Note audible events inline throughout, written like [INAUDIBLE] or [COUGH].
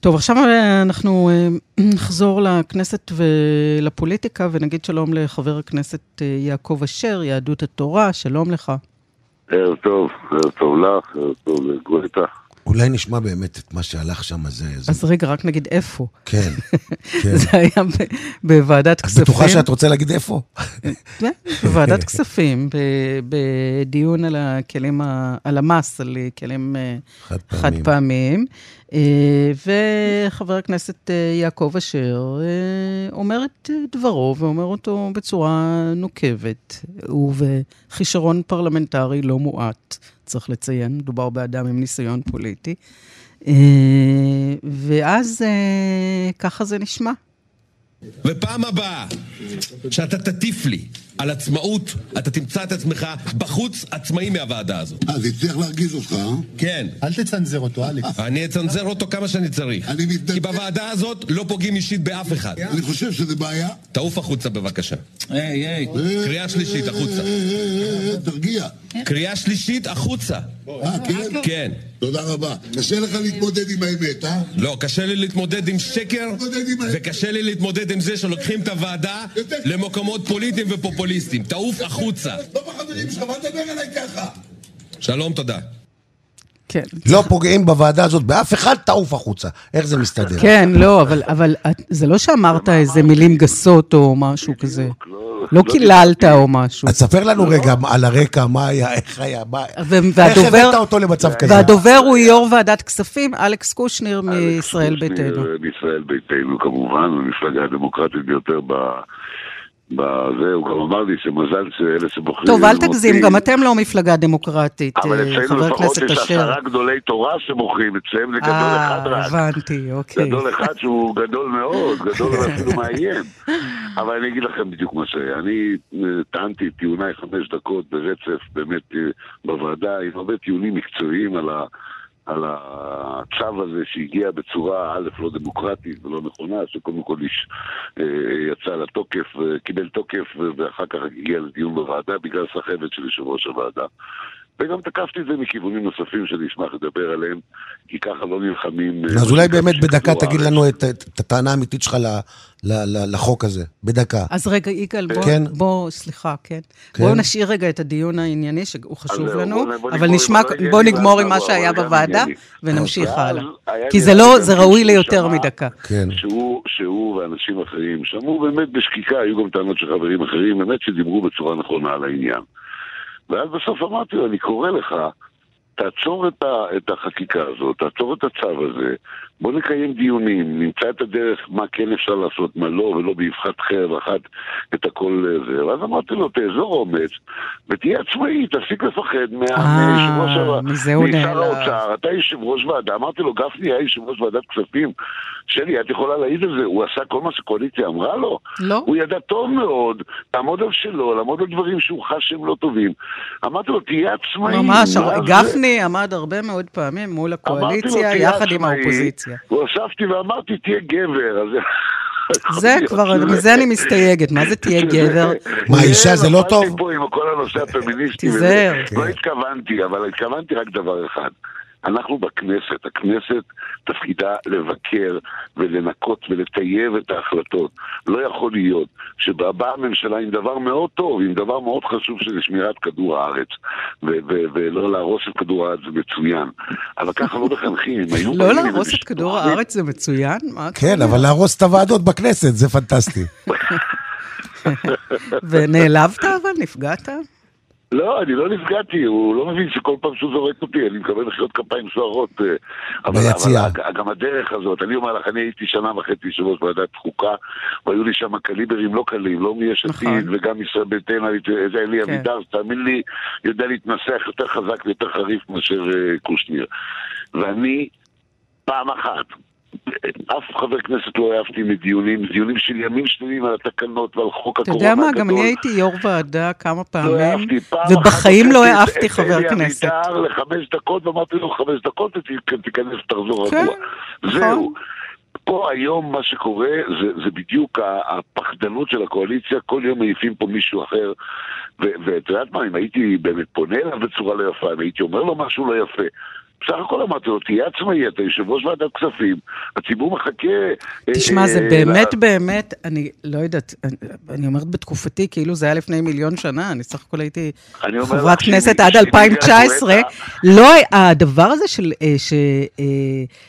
טוב, עכשיו אה, אנחנו אה, נחזור לכנסת ולפוליטיקה ונגיד שלום לחבר הכנסת יעקב אשר, יהדות התורה, שלום לך. ערב טוב, ערב טוב לך, ערב טוב לגואטה. אולי נשמע באמת את מה שהלך שם, זה... אז רגע, רק נגיד איפה. כן, [LAUGHS] כן. זה היה בוועדת כספים. את בטוחה שאת רוצה להגיד איפה? [LAUGHS] כן, בוועדת כספים, בדיון על הכלים, על המס, על כלים אה, חד פעמיים. אה, וחבר הכנסת אה, יעקב אשר אומר את דברו, ואומר אותו בצורה נוקבת, ובכישרון פרלמנטרי לא מועט. צריך לציין, מדובר באדם עם ניסיון פוליטי. אה, ואז אה, ככה זה נשמע. ופעם הבאה שאתה תטיף לי על עצמאות, אתה תמצא את עצמך בחוץ עצמאי מהוועדה הזאת. אה, זה הצליח להרגיז אותך, אה? כן. אל תצנזר אותו, אלכס. אני אצנזר אותו כמה שאני צריך. אני מתנצל. כי בוועדה הזאת לא פוגעים אישית באף אחד. אני חושב שזה בעיה. תעוף החוצה בבקשה. היי, היי. קריאה שלישית, החוצה. תרגיע. קריאה שלישית, החוצה. אה, כן? כן. תודה רבה. קשה לך להתמודד עם האמת, אה? לא, קשה לי להתמודד עם שקר, וקשה לי להתמודד עם זה שלוקחים את הוועדה למקומות פוליטיים ופופוליסטיים. תעוף החוצה. לא בחברים שלך, אל תדבר אליי ככה. שלום, תודה. כן. לא פוגעים בוועדה הזאת באף אחד, תעוף החוצה. איך זה מסתדר? כן, לא, אבל, אבל זה לא שאמרת איזה מילים גסות או משהו כזה. לא, לא קיללת או משהו. אז ספר לנו רגע על הרקע, מה היה, איך היה, מה... איך הבאת אותו למצב כזה? והדובר הוא יו"ר ועדת כספים, אלכס קושניר מישראל ביתנו. מישראל ביתנו, כמובן, המפלגה הדמוקרטית ביותר ב... בזה, הוא גם אמר לי שמזל שאלה שבוחרים... טוב, אל תגזים, גם אתם לא מפלגה דמוקרטית, חבר הכנסת אשר. אבל אצלנו לפחות יש עשרה גדולי תורה שבוחרים, אצלם זה גדול אחד רק. אה, הבנתי, אוקיי. גדול אחד שהוא גדול מאוד, גדול [LAUGHS] אפילו מאיים. אבל אני אגיד לכם בדיוק מה שהיה. אני אה, טענתי את טיעוניי חמש דקות ברצף, באמת, אה, בוועדה, עם הרבה טיעונים מקצועיים על ה... על הצו הזה שהגיע בצורה, א', לא דמוקרטית ולא נכונה, שקודם כל איש אה, יצא לתוקף, קיבל תוקף ואחר כך הגיע לדיון בוועדה בגלל סחבת של יושב ראש הוועדה. וגם תקפתי את זה מכיוונים נוספים שאני אשמח לדבר עליהם, כי ככה לא נלחמים... אה, אז אולי באמת בדקה תגיד לנו את, את, את הטענה האמיתית שלך ל, ל, ל, לחוק הזה, בדקה. אז רגע, יגאל, בוא, כן? בוא, סליחה, כן. כן. בואו נשאיר רגע את הדיון הענייני, שהוא חשוב לנו, בוא, בוא אבל נשמע, בוא נגמור עם מה שהיה בוועדה, ונמשיך הלאה. כי זה לא, זה ראוי ליותר מדקה. כן. שהוא ואנשים אחרים שמעו באמת בשקיקה, היו גם טענות של חברים אחרים, באמת שדיברו בצורה נכונה על העניין. ואז בסוף אמרתי לו, אני קורא לך, תעצור את, ה, את החקיקה הזאת, תעצור את הצו הזה, בוא נקיים דיונים, נמצא את הדרך מה כן אפשר לעשות, מה לא, ולא באבחת חרב אחת את הכל זה. ואז אמרתי לו, תאזור אומץ, ותהיה עצמאי, תפסיק לפחד אה, משר האוצר, אתה יושב ראש ועדה. אמרתי לו, גפני היה יושב ראש ועדת כספים. שלי, את יכולה להעיד על זה, הוא עשה כל מה שקואליציה אמרה לו. לא. הוא ידע טוב מאוד לעמוד על שלו, לעמוד על דברים שהוא חש שהם לא טובים. אמרתי לו, תהיה עצמאי. ממש, גפני עמד הרבה מאוד פעמים מול הקואליציה, יחד עם האופוזיציה. והוספתי ואמרתי, תהיה גבר. זה כבר, מזה אני מסתייגת, מה זה תהיה גבר? [LAUGHS] מה, אישה זה לא טוב? פה עם כל הנושא הפמיניסטי. תיזהר. לא התכוונתי, אבל התכוונתי רק דבר אחד. אנחנו בכנסת, הכנסת תפקידה לבקר ולנקות ולטייב את ההחלטות. לא יכול להיות שבאה הממשלה עם דבר מאוד טוב, עם דבר מאוד חשוב שזה שמירת כדור הארץ, ולא להרוס את כדור הארץ זה מצוין. אבל ככה לא מחנכים. לא להרוס את כדור הארץ זה מצוין? כן, אבל להרוס את הוועדות בכנסת, זה פנטסטי. [LAUGHS] ונעלבת אבל? נפגעת? לא, אני לא נפגעתי, הוא לא מבין שכל פעם שהוא זורק אותי, אני מקבל מחיאות כפיים סוערות. אה, אבל, אבל גם הדרך הזאת, אני אומר לך, אני הייתי שנה וחצי יושב ראש ועדת חוקה, והיו לי שם קליברים לא קלים, לא מיש עתיד, נכון. וגם ישראל ביתנו, איזה אלי כן. אבידר, תאמין לי, יודע להתנסח יותר חזק ויותר חריף מאשר אה, קושניר. ואני, פעם אחת, אף חבר כנסת לא אהבתי מדיונים, דיונים של ימים שלמים על התקנות ועל חוק הקורונה הגדול. אתה יודע מה, גם אני הייתי יו"ר ועדה כמה פעמים, לא פעם ובחיים לא אהבתי חבר כנסת. אלי אבידר לחמש דקות, ואמרתי לו חמש דקות ותיכנס ותחזור כן, רגוע. נכון. זהו. פה היום מה שקורה זה, זה בדיוק הפחדנות של הקואליציה, כל יום מעיפים פה מישהו אחר. ואת יודעת מה, אם הייתי באמת פונה אליו בצורה לא יפה, אם הייתי אומר לו משהו לא יפה, בסך הכל אמרתי לו, תהיה עצמאי, אתה יושב ראש ועדת כספים, הציבור מחכה... אה, תשמע, זה אה, באמת ל- באמת, אני לא יודעת, אני- אני אומרת בתקופתי, כאילו זה היה לפני מיליון שנה, אני סך הכל הייתי חברת כנסת עד שאם 2019. יגאל לא, הדבר הזה של, אה, ש- אה,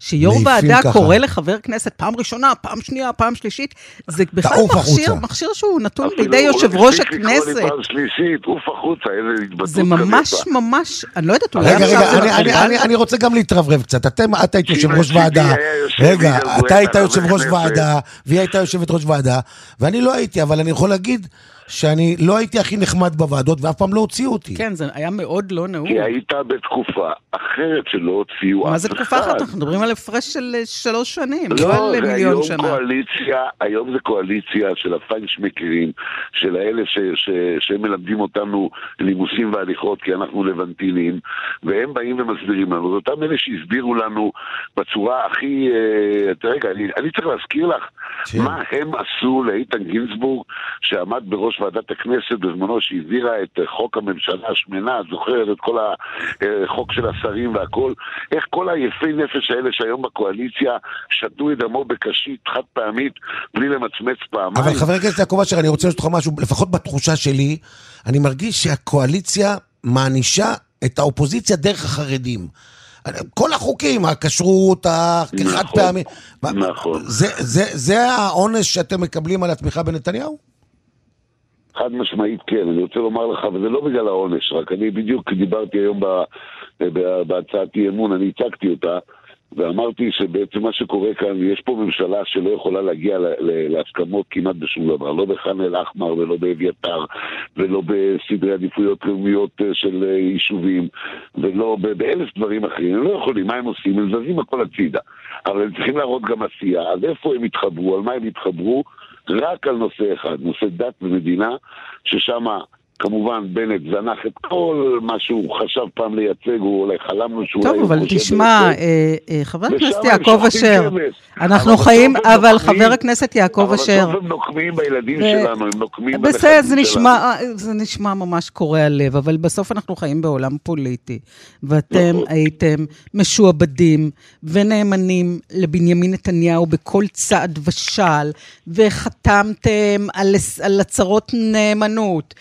שיו"ר ועדה ככה. קורא לחבר כנסת פעם ראשונה, פעם שנייה, פעם שלישית, זה בכלל מכשיר. מכשיר שהוא נתון אפילו בידי הוא לא יושב ראש הפסיק לקרוא לי הכנסת. פעם שלישית, עוף החוצה, איזה התבטאות זה כזאת. ממש ממש, אני לא יודעת, אולי עכשיו זה מקובל? אני- רוצה גם להתרברב קצת. אתם, אתה היית יושב ראש ועדה. רגע, אתה היית יושב ראש. ועדה, והיא הייתה יושבת ראש ועדה, ואני לא הייתי, אבל אני יכול להגיד שאני לא הייתי הכי נחמד בוועדות, ואף פעם לא הוציאו אותי. כן, זה היה מאוד לא נהוג. כי היית בתקופה אחרת שלא הוציאו אף אחד. מה זה תקופה אחת? אנחנו מדברים על הפרש של אה, שלוש שנים, לא לא, על מיליון היום שנה. קואליציה, היום זה קואליציה של הפיינשמקרים, של האלה ש, ש, שהם מלמדים אותנו נימוסים והליכות כי אנחנו לבנטינים, והם באים ומסבירים לנו, זה אותם אלה שהסבירו לנו בצורה הכי... אה, רגע, אני, אני צריך להזכיר לך כן. מה הם עשו לאיתן גינזבורג, שעמד בראש ועדת הכנסת בזמנו, שהעבירה את אה, חוק הממשלה השמנה, את זוכרת את כל החוק של השרים והכל, איך כל היפי נפש האלה שהיום בקואליציה שתו את דמו בקשית חד פעמית בלי למצמץ פעמיים. אבל חבר הכנסת יעקב אשר, אני רוצה לשאול אותך משהו, לפחות בתחושה שלי, אני מרגיש שהקואליציה מענישה את האופוזיציה דרך החרדים. כל החוקים, הכשרות, החד נכון, פעמי. נכון. זה, זה, זה העונש שאתם מקבלים על התמיכה בנתניהו? חד משמעית כן, אני רוצה לומר לך, וזה לא בגלל העונש, רק אני בדיוק דיברתי היום ב, ב, בהצעת אי אמון, אני הצגתי אותה, ואמרתי שבעצם מה שקורה כאן, יש פה ממשלה שלא יכולה להגיע להסכמות כמעט בשום דבר, לא בח'אן אל-אחמר ולא באביתר, ולא בסדרי עדיפויות לאומיות אה, של אה, יישובים, ולא באלף דברים אחרים, הם לא יכולים, מה הם עושים? הם זזים הכל הצידה, אבל הם צריכים להראות גם עשייה, אז איפה הם התחברו, על מה הם התחברו? רק על נושא אחד, נושא דת ומדינה, ששם כמובן בנט זנח את כל מה שהוא חשב פעם לייצג, הוא אולי חלמנו שאולי טוב, אבל תשמע. אה, אה, חבר הכנסת יעקב אשר. אנחנו אבל חיים, אבל חבר הכנסת יעקב אבל אשר, בסוף הם נוקמים בילדים שלנו, הם נוקמים בסדר, בנכדים זה שלנו. נשמע, זה נשמע ממש קורע לב, אבל בסוף אנחנו חיים בעולם פוליטי, ואתם נכון. הייתם משועבדים ונאמנים לבנימין נתניהו בכל צעד ושעל, וחתמתם על, על הצהרות נאמנות,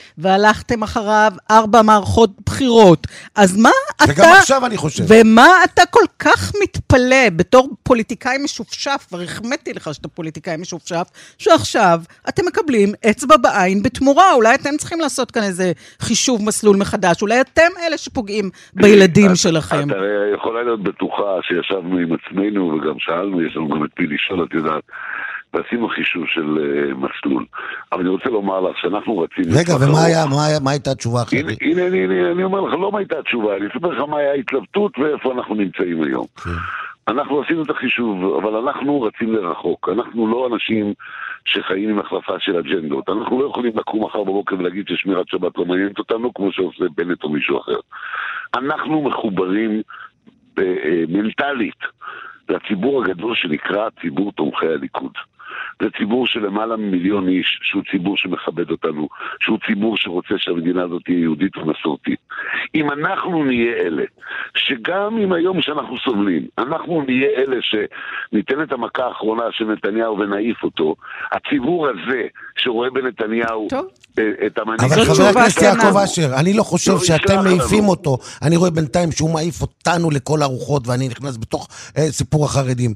והלכתם אחריו ארבע מערכות בחירות. אז מה אתה... וגם עכשיו אני חושב. ומה אתה כל כך מתפלא בתור פוליטיקאי משופשף, כבר החמאתי לך שאתה פוליטיקאי משופשף, שעכשיו אתם מקבלים אצבע בעין בתמורה. אולי אתם צריכים לעשות כאן איזה חישוב מסלול מחדש, אולי אתם אלה שפוגעים בילדים את- שלכם. את הרי יכולה להיות בטוחה שישבנו עם עצמנו וגם שאלנו, יש לנו גם את מי לשאול, את יודעת, ועשינו חישוב של אה, מסלול. אבל אני רוצה לומר לך שאנחנו רצינו... רגע, ומה. היה, מה היה- מה הייתה התשובה אחרת? הנה, הנה, הנה, הנה, אני אומר לך, לא מה הייתה התשובה, אני אספר לך מה היה ההתלבטות ואיפה אנחנו נמצאים היום. כן. אנחנו עשינו את החישוב, אבל אנחנו רצים לרחוק. אנחנו לא אנשים שחיים עם החלפה של אג'נדות. אנחנו לא יכולים לקום מחר בבוקר ולהגיד ששמירת שבת לא מעניינת אותנו, כמו שעושה בנט או מישהו אחר. אנחנו מחוברים אה, אה, מנטלית לציבור הגדול שנקרא ציבור תומכי הליכוד. זה ציבור של למעלה ממיליון איש, שהוא ציבור שמכבד אותנו, שהוא ציבור שרוצה שהמדינה הזאת תהיה יהודית ומסורתית. אם אנחנו נהיה אלה, שגם אם היום שאנחנו סובלים, אנחנו נהיה אלה שניתן את המכה האחרונה של נתניהו ונעיף אותו, הציבור הזה שרואה בנתניהו טוב. אה, את המנהיג... אבל חבר הכנסת. יעקב אשר, אני לא חושב לא, שאתם מעיפים לנו. אותו. אני רואה בינתיים שהוא מעיף אותנו לכל הרוחות, ואני נכנס בתוך אה, סיפור החרדים.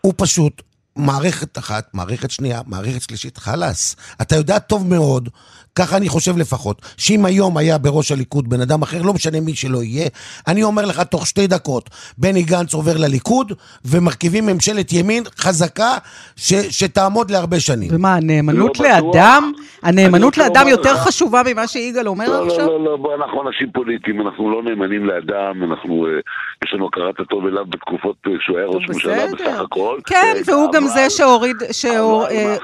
הוא פשוט מערכת אחת, מערכת שנייה, מערכת שלישית, חלאס. אתה יודע טוב מאוד, ככה אני חושב לפחות, שאם היום היה בראש הליכוד בן אדם אחר, לא משנה מי שלא יהיה, אני אומר לך תוך שתי דקות, בני גנץ עובר לליכוד, ומרכיבים ממשלת ימין חזקה ש, שתעמוד להרבה שנים. ומה, הנאמנות לא. לאדם, אני הנאמנות לאדם יותר לך- חשובה ממה שיגאל אומר לא, עכשיו? לא, לא, לא, בוא, אנחנו אנשים פוליטיים, אנחנו לא נאמנים לאדם, אנחנו, אה, יש לנו הכרת הטוב אליו בתקופות אה, שהוא היה ראש ממשלה בסך. הכל. כן, אה, והוא גם זה שהוריד, אה,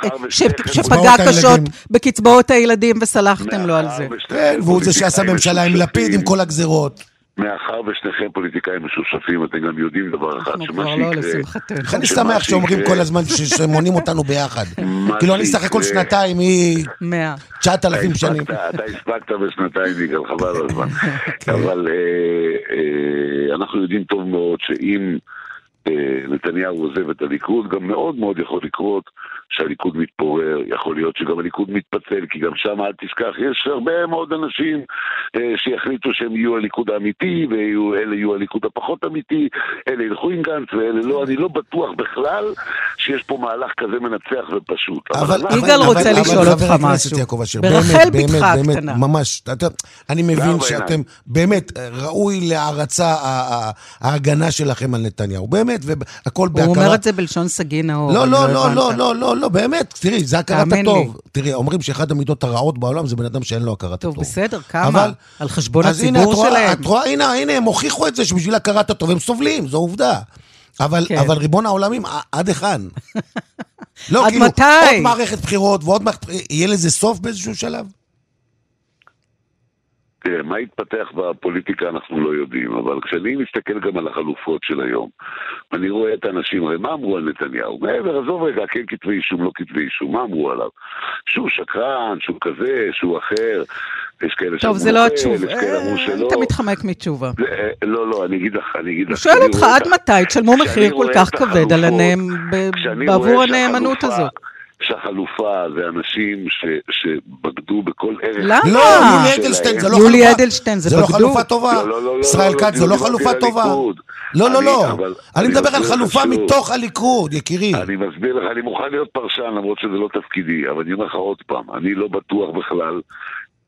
שפגע קשות. בקצבאות הילדים וסלחתם לו על זה. כן, והוא זה שעשה ממשלה עם לפיד עם כל הגזרות. מאחר ושניכם פוליטיקאים משופשפים, אתם גם יודעים דבר אחד, אנחנו שמה כבר לא, שיקרה... לשמחתנו. איך אני שמח שאומרים שיקרה- כל הזמן שמונים אותנו ביחד. כאילו, אני סך הכל שיקרה- שנתיים, היא מאה. 9,000 אתה שנים. אתה הספקת בשנתיים, יגאל, חבל על הזמן. [LAUGHS] כן. אבל אה, אה, אנחנו יודעים טוב מאוד שאם אה, נתניהו עוזב את הליכוד, גם מאוד מאוד יכול לקרות שהליכוד מתפורר, יכול להיות שגם הליכוד מתפצל, כי גם שם, אל תשכח, יש הרבה מאוד אנשים אה, שיחליטו שהם יהיו הליכוד האמיתי, ואלה יהיו הליכוד הפחות אמיתי, אלה ילכו עם גנץ ואלה לא, אני לא בטוח בכלל שיש פה מהלך כזה מנצח ופשוט. אבל, יגאל אבל- רוצה אבל- לשאול אבל אותך משהו. יעקב אשר, ברחל באמת, באמת, בתך באמת, הקטנה. ממש, אתה אני מבין שאתם, עיניים. באמת, ראוי להערצה ה- ה- ההגנה שלכם על נתניהו, באמת, והכל בהכרה. הוא אומר את זה בלשון סגי נאור. לא, אני לא, לא, הבנת. לא, לא, לא, באמת, תראי, זה הכרת הטוב. תראי, אומרים שאחד המידות הרעות בעולם זה בן אדם שאין לו הכרת הטוב. טוב, בסדר, כמה? אבל- על חשבון אז הנה, הציבור את רואה- שלהם. את רואה, הנה, הנה, הם הוכיחו את זה שבשביל הכרת הטוב הם סובלים, זו עובדה. אבל, כן. אבל ריבון העולמים, עד היכן? [LAUGHS] לא, עד כאילו, מתי? עוד מערכת בחירות ועוד מערכת יהיה לזה סוף באיזשהו שלב? תראה, מה יתפתח בפוליטיקה אנחנו לא יודעים, אבל כשאני מסתכל גם על החלופות של היום, ואני רואה את האנשים, הרי מה אמרו על נתניהו? מעבר, עזוב רגע, כן כתבי אישום, לא כתבי אישום, מה אמרו עליו? שהוא שקרן, שהוא כזה, שהוא אחר, יש כאלה טוב, שאמרו זה לא התשובה. יש כאלה אמרו שלא. אתה מתחמק מתשובה. אה, לא, לא, אני אגיד לך, אני אגיד הוא לך. שואל כשאני אותך עד מתי תשלמו מחיר כל כך כבד בעבור הנאמנות הזו. שהחלופה זה אנשים ש, שבגדו בכל ערך. למה? לא, יולי. אדלשטיין זה לא יולי חלופה. אדלשטיין, זה זה לא בגדו. חלופה טובה. לא, לא, לא, ישראל לא, כץ זה לא חלופה טובה. הליכוד. לא, לא, אני- לא. אבל- אני מדבר על חלופה. מתוך הליכוד, יקירי. אני מסביר לך, אני מוכן להיות פרשן למרות שזה לא תפקידי, אבל אני אומר לך עוד פעם, אני לא בטוח בכלל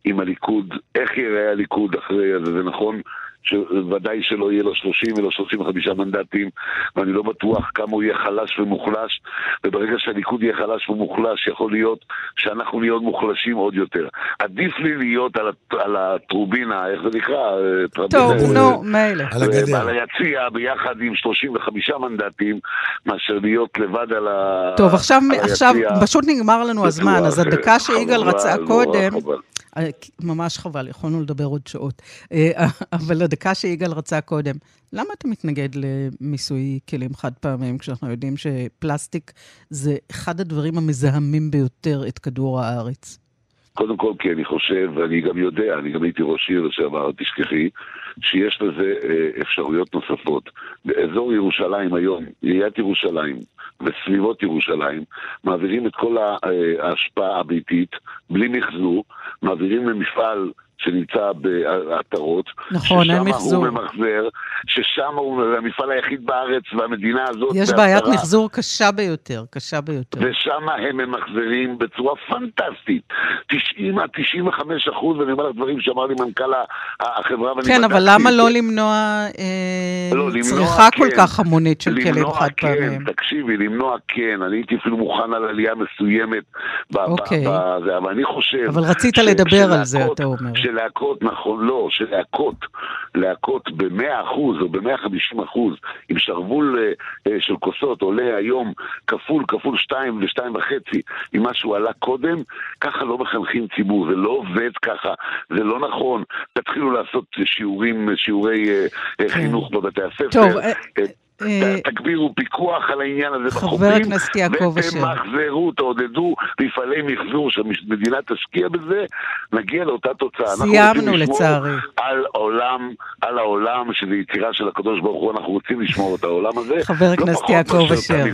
אם הליכוד, איך ייראה הליכוד אחרי זה, זה נכון שוודאי שלא יהיה לו 30 ולא 35 מנדטים, ואני לא בטוח כמה הוא יהיה חלש ומוחלש, וברגע שהליכוד יהיה חלש ומוחלש, יכול להיות שאנחנו נהיה עוד מוחלשים עוד יותר. עדיף לי להיות על, על הטרובינה, איך זה נקרא? אה, טוב, טרבינה, נו, מילא. על הגדר. על היציע ביחד עם 35 מנדטים, מאשר להיות לבד על ה... טוב, עכשיו, עכשיו היציע. פשוט נגמר לנו הזמן, אז. הדקה שיגאל רצה נורא קודם, חבל. אה, ממש חבל, יכולנו לדבר עוד שעות. אה, אבל הדקה שיגאל רצה קודם, למה אתה מתנגד למיסוי כלים חד פעמיים, כשאנחנו יודעים שפלסטיק זה אחד הדברים המזהמים ביותר את כדור הארץ? קודם כל, כי אני חושב, ואני גם יודע, אני גם הייתי ראש עיר לשעבר, תשכחי, שיש לזה אה, אפשרויות נוספות. באזור ירושלים היום, עיריית ירושלים וסביבות ירושלים, מעבירים את כל אה, האשפה הביתית, בלי מחזור, מעבירים למפעל שנמצא בעטרות. נכון, אין ששם מחזור. הוא ממחזר, ששם הוא המפעל היחיד בארץ, והמדינה הזאת... יש בהצהרה- בעיית מחזור קשה ביותר, קשה ביותר. ושם הם ממחזרים בצורה פנטסטית. 90 עד 95 אחוז, ואני אומר לך דברים שאמר לי מנכ"ל החברה, ואני כן, אבל למה לא זה. למנוע אה, לא, למנוע צריכה כל כן. כך המונית של כלים למנוע חד כן, פעמיים? תקשיבי, למנוע כן, אני הייתי אפילו מוכן על עלייה מסוימת. ב- ב- אוקיי. בזה, אבל אני חושב... אבל רצית ש- לדבר על זה, אתה אומר. שלהכות, נכון, לא, שלהכות, להכות ב-100 אחוז או ב-150 אחוז, עם שרוול אה, אה, של כוסות עולה היום כפול, כפול שתיים ושתיים וחצי ממה שהוא עלה קודם, ככה לא מחנכים ציבור, זה לא עובד ככה, זה לא נכון. תתחילו לעשות שיעורים, שיעורי אה, אה, חינוך בבתי הספר. כן. טוב, אה, אה, תגבירו פיקוח על העניין הזה חבר בחופים, הכנסת יעקב אשר. ותמחזרו, תעודדו מפעלי מחזור שהמדינה תשקיע בזה, נגיע לאותה תוצאה. סיימנו, לצערי. על עולם, על העולם, שזה יצירה של הקדוש ברוך הוא, אנחנו רוצים לשמור את העולם הזה. חבר לא הכנסת יעקב אשר.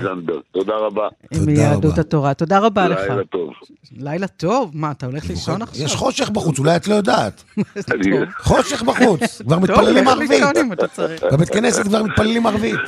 תודה רבה. מיהדות רבה. התורה. תודה רבה לך. לילה טוב. לילה טוב? מה, אתה הולך לישון עכשיו? יש חושך בחוץ, אולי את לא יודעת. [LAUGHS] חושך בחוץ, כבר [LAUGHS] מתפללים ערבית. בבית כנסת כבר מתפללים ערבית.